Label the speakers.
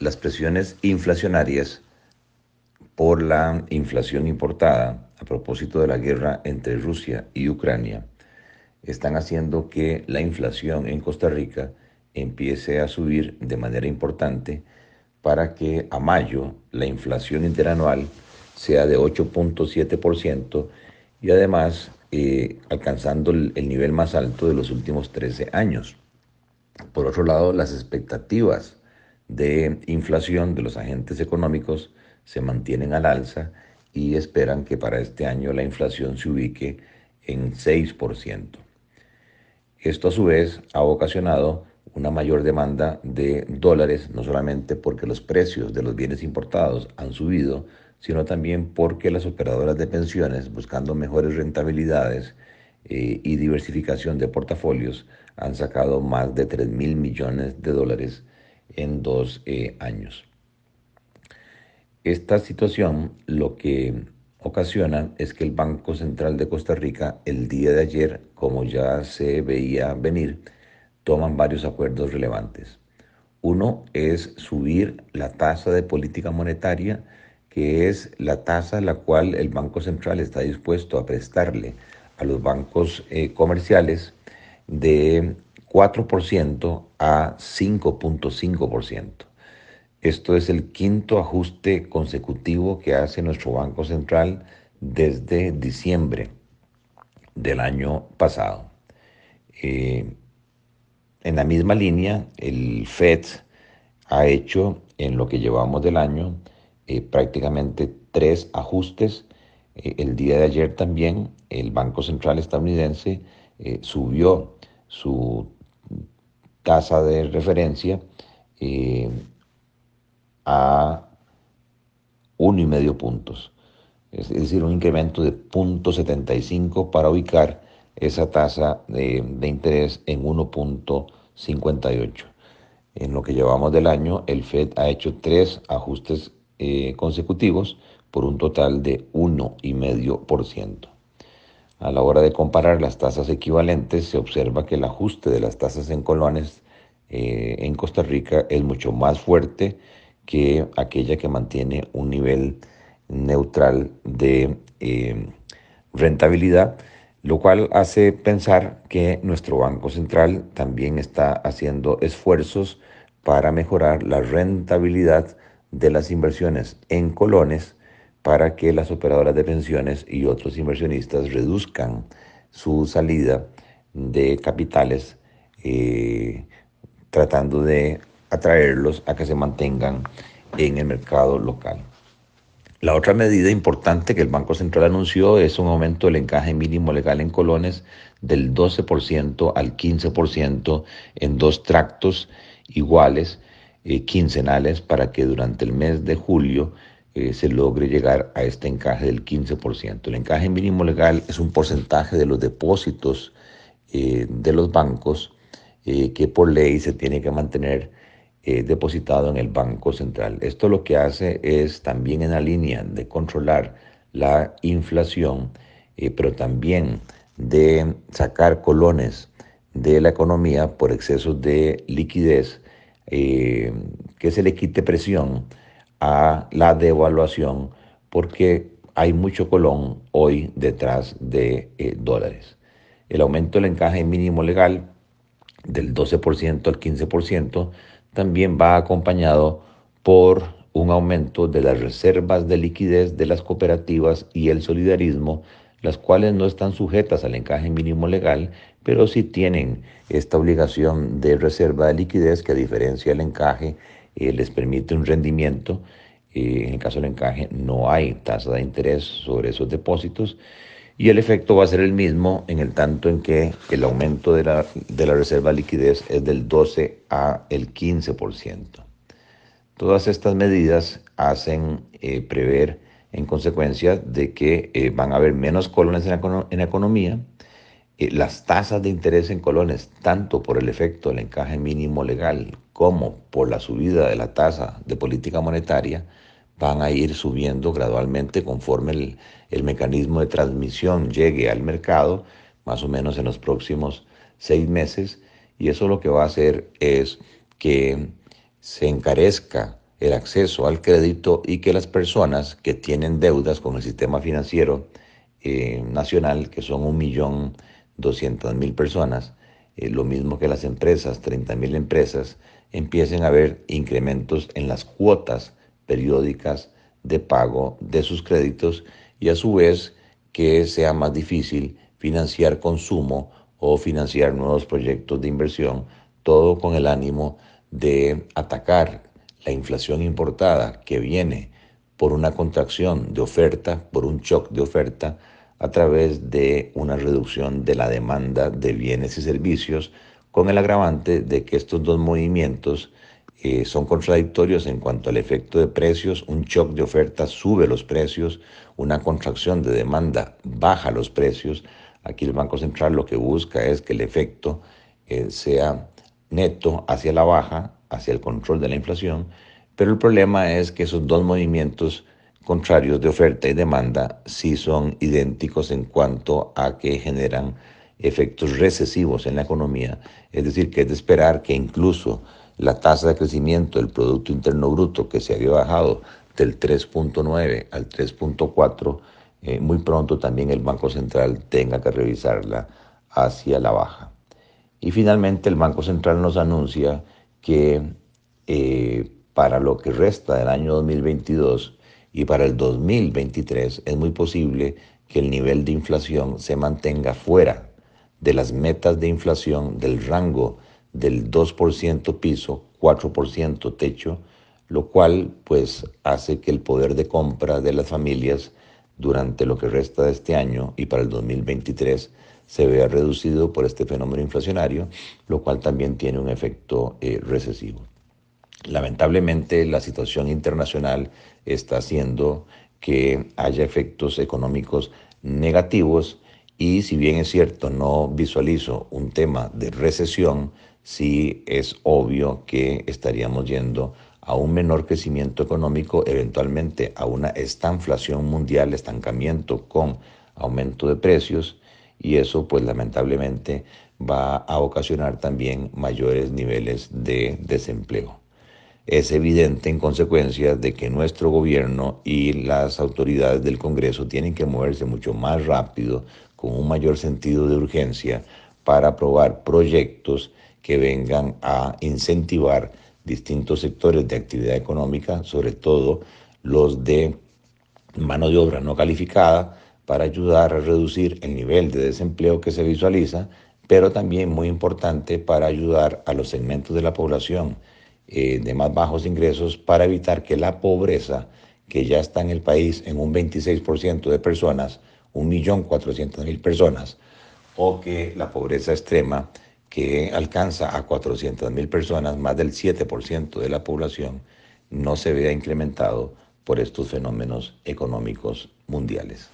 Speaker 1: las presiones inflacionarias por la inflación importada a propósito de la guerra entre Rusia y Ucrania están haciendo que la inflación en Costa Rica empiece a subir de manera importante para que a mayo la inflación interanual sea de 8.7% y además eh, alcanzando el, el nivel más alto de los últimos 13 años. Por otro lado, las expectativas de inflación de los agentes económicos se mantienen al alza y esperan que para este año la inflación se ubique en 6%. Esto a su vez ha ocasionado una mayor demanda de dólares, no solamente porque los precios de los bienes importados han subido, sino también porque las operadoras de pensiones, buscando mejores rentabilidades eh, y diversificación de portafolios, han sacado más de 3 mil millones de dólares en dos eh, años. Esta situación lo que ocasiona es que el Banco Central de Costa Rica el día de ayer, como ya se veía venir, toman varios acuerdos relevantes. Uno es subir la tasa de política monetaria, que es la tasa a la cual el Banco Central está dispuesto a prestarle a los bancos eh, comerciales de 4% a 5.5%. Esto es el quinto ajuste consecutivo que hace nuestro Banco Central desde diciembre del año pasado. Eh, en la misma línea, el FED ha hecho en lo que llevamos del año eh, prácticamente tres ajustes. Eh, el día de ayer también el Banco Central estadounidense subió su tasa de referencia a uno y medio puntos, es decir, un incremento de 0.75 para ubicar esa tasa de, interés en 1.58. En lo que llevamos del año, el Fed ha hecho tres ajustes eh, consecutivos por un total de 1,5%. A la hora de comparar las tasas equivalentes, se observa que el ajuste de las tasas en colones eh, en Costa Rica es mucho más fuerte que aquella que mantiene un nivel neutral de eh, rentabilidad, lo cual hace pensar que nuestro Banco Central también está haciendo esfuerzos para mejorar la rentabilidad de las inversiones en colones para que las operadoras de pensiones y otros inversionistas reduzcan su salida de capitales eh, tratando de atraerlos a que se mantengan en el mercado local. La otra medida importante que el Banco Central anunció es un aumento del encaje mínimo legal en colones del 12% al 15% en dos tractos iguales, eh, quincenales, para que durante el mes de julio eh, se logre llegar a este encaje del 15%. El encaje mínimo legal es un porcentaje de los depósitos eh, de los bancos que por ley se tiene que mantener eh, depositado en el Banco Central. Esto lo que hace es también en la línea de controlar la inflación, eh, pero también de sacar colones de la economía por excesos de liquidez, eh, que se le quite presión a la devaluación, porque hay mucho colón hoy detrás de dólares. El aumento del encaje mínimo legal del 12% al 15% también va acompañado por un aumento de las reservas de liquidez de las cooperativas y el solidarismo, las cuales no están sujetas al encaje mínimo legal, pero sí tienen esta obligación de reserva de liquidez que a diferencia del encaje eh, les permite un rendimiento. Eh, en el caso del encaje no hay tasa de interés sobre esos depósitos y el efecto va a ser el mismo en el tanto en que el aumento de la, de la reserva de liquidez es del 12 a el 15%. Todas estas medidas hacen eh, prever en consecuencia de que eh, van a haber menos colones en la, economía, eh, las tasas de interés en colones, tanto por el efecto del encaje mínimo legal como por la subida de la tasa de política monetaria, van a ir subiendo gradualmente conforme el, mecanismo de transmisión llegue al mercado, más o menos en los próximos seis meses, y eso lo que va a hacer es que se encarezca el acceso al crédito y que las personas que tienen deudas con el sistema financiero eh, nacional, que son 1.200.000 personas, eh, lo mismo que las empresas, 30.000 empresas, empiecen a ver incrementos en las cuotas periódicas de pago de sus créditos y a su vez que sea más difícil financiar consumo o financiar nuevos proyectos de inversión, todo con el ánimo de atacar la inflación importada que viene por una contracción de oferta, por un shock de oferta, a través de una reducción de la demanda de bienes y servicios, con el agravante de que estos dos movimientos eh, son contradictorios en cuanto al efecto de precios, un shock de oferta sube los precios, una contracción de demanda baja los precios. Aquí el Banco Central lo que busca es que el efecto eh, sea neto hacia la baja, hacia el control de la inflación, pero el problema es que esos dos movimientos contrarios de oferta y demanda sí son idénticos en cuanto a que generan efectos recesivos en la economía, es decir, que es de esperar que incluso la tasa de crecimiento del Producto Interno Bruto que se había bajado del 3.9 al 3.4, eh, muy pronto también el Banco Central tenga que revisarla hacia la baja. Y finalmente el Banco Central nos anuncia que eh, para lo que resta del año 2022 y para el 2023 es muy posible que el nivel de inflación se mantenga fuera de las metas de inflación del rango del 2% piso, 4% techo, lo cual pues hace que el poder de compra de las familias durante lo que resta de este año y para el 2023 se vea reducido por este fenómeno inflacionario, lo cual también tiene un efecto eh, recesivo. Lamentablemente la situación internacional está haciendo que haya efectos económicos negativos y si bien es cierto no visualizo un tema de recesión, sí es obvio que estaríamos yendo a un menor crecimiento económico, eventualmente a una estanflación mundial, estancamiento con aumento de precios y eso pues lamentablemente va a ocasionar también mayores niveles de desempleo. Es evidente en consecuencia de que nuestro gobierno y las autoridades del Congreso tienen que moverse mucho más rápido, con un mayor sentido de urgencia, para aprobar proyectos que vengan a incentivar distintos sectores de actividad económica, sobre todo los de mano de obra no calificada, para ayudar a reducir el nivel de desempleo que se visualiza, pero también muy importante para ayudar a los segmentos de la población eh, de más bajos ingresos para evitar que la pobreza, que ya está en el país en un 26% de personas, 1.400.000 personas, o que la pobreza extrema, que alcanza a 400.000 personas, más del 7% de la población, no se vea incrementado por estos fenómenos económicos mundiales.